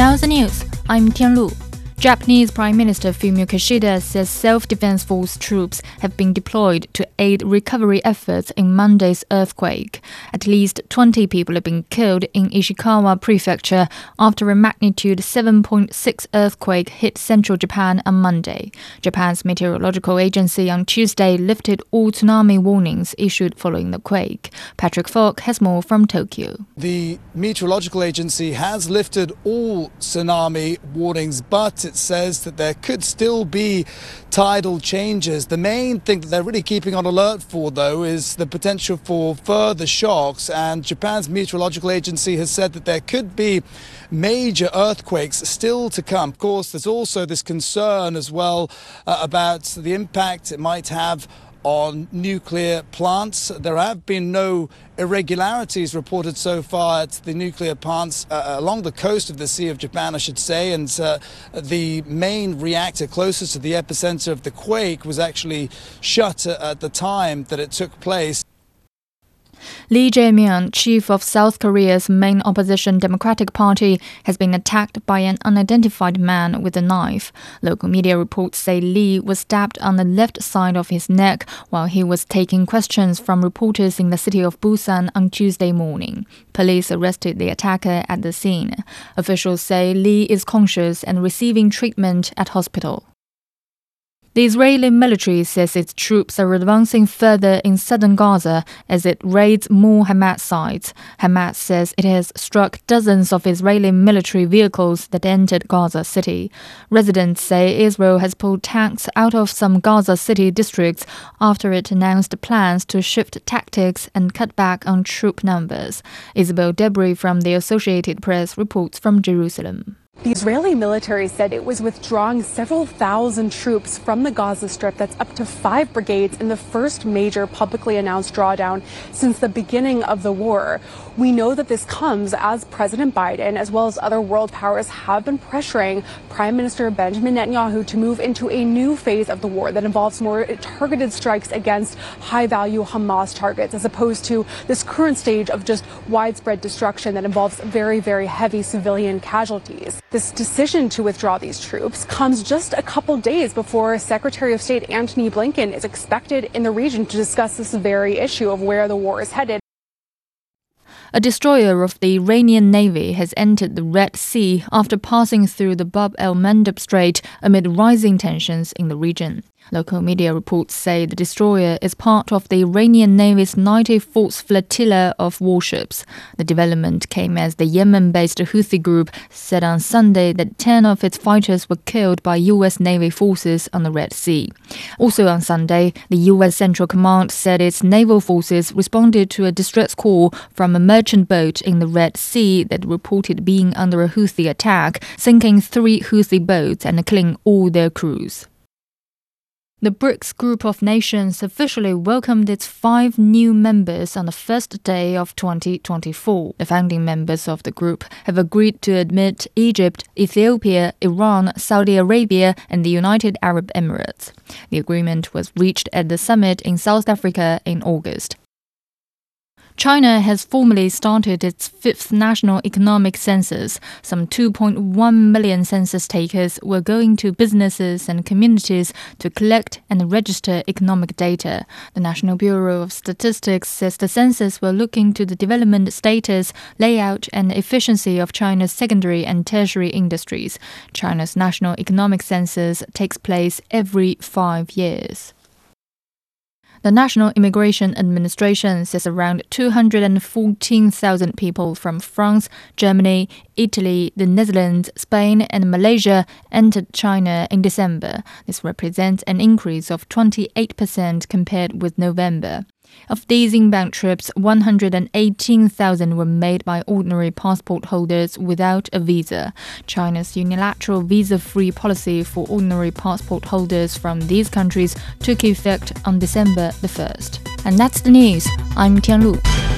Now the news. I'm Tianlu. Japanese Prime Minister Fumio Kishida says self defense force troops have been deployed to aid recovery efforts in Monday's earthquake. At least 20 people have been killed in Ishikawa Prefecture after a magnitude 7.6 earthquake hit central Japan on Monday. Japan's meteorological agency on Tuesday lifted all tsunami warnings issued following the quake. Patrick Fok has more from Tokyo. The meteorological agency has lifted all tsunami warnings, but it says that there could still be tidal changes. The main thing that they're really keeping on alert for, though, is the potential for further shocks. And Japan's meteorological agency has said that there could be major earthquakes still to come. Of course, there's also this concern as well uh, about the impact it might have on nuclear plants. There have been no irregularities reported so far at the nuclear plants uh, along the coast of the Sea of Japan, I should say. And uh, the main reactor closest to the epicenter of the quake was actually shut at the time that it took place. Lee Jae-myung, chief of South Korea's main opposition Democratic Party, has been attacked by an unidentified man with a knife. Local media reports say Lee was stabbed on the left side of his neck while he was taking questions from reporters in the city of Busan on Tuesday morning. Police arrested the attacker at the scene. Officials say Lee is conscious and receiving treatment at hospital. The Israeli military says its troops are advancing further in southern Gaza as it raids more Hamas sites. Hamas says it has struck dozens of Israeli military vehicles that entered Gaza City. Residents say Israel has pulled tanks out of some Gaza City districts after it announced plans to shift tactics and cut back on troop numbers. Isabel DeBre from the Associated Press reports from Jerusalem. The Israeli military said it was withdrawing several thousand troops from the Gaza Strip. That's up to five brigades in the first major publicly announced drawdown since the beginning of the war. We know that this comes as President Biden, as well as other world powers, have been pressuring Prime Minister Benjamin Netanyahu to move into a new phase of the war that involves more targeted strikes against high value Hamas targets, as opposed to this current stage of just widespread destruction that involves very, very heavy civilian casualties. This decision to withdraw these troops comes just a couple days before Secretary of State Antony Blinken is expected in the region to discuss this very issue of where the war is headed. A destroyer of the Iranian Navy has entered the Red Sea after passing through the Bab el Mandeb Strait amid rising tensions in the region. Local media reports say the destroyer is part of the Iranian Navy's 94th flotilla of warships. The development came as the Yemen based Houthi group said on Sunday that 10 of its fighters were killed by U.S. Navy forces on the Red Sea. Also on Sunday, the U.S. Central Command said its naval forces responded to a distress call from a merchant boat in the Red Sea that reported being under a Houthi attack, sinking three Houthi boats and killing all their crews. The BRICS group of nations officially welcomed its five new members on the first day of 2024. The founding members of the group have agreed to admit Egypt, Ethiopia, Iran, Saudi Arabia, and the United Arab Emirates. The agreement was reached at the summit in South Africa in August. China has formally started its fifth national economic census. Some 2.1 million census takers were going to businesses and communities to collect and register economic data. The National Bureau of Statistics says the census will look into the development status, layout, and efficiency of China's secondary and tertiary industries. China's national economic census takes place every five years. The National Immigration Administration says around 214,000 people from France, Germany, Italy, the Netherlands, Spain, and Malaysia entered China in December. This represents an increase of 28% compared with November. Of these inbound trips, 118,000 were made by ordinary passport holders without a visa. China's unilateral visa free policy for ordinary passport holders from these countries took effect on December the 1st. And that's the news. I'm Tian Lu.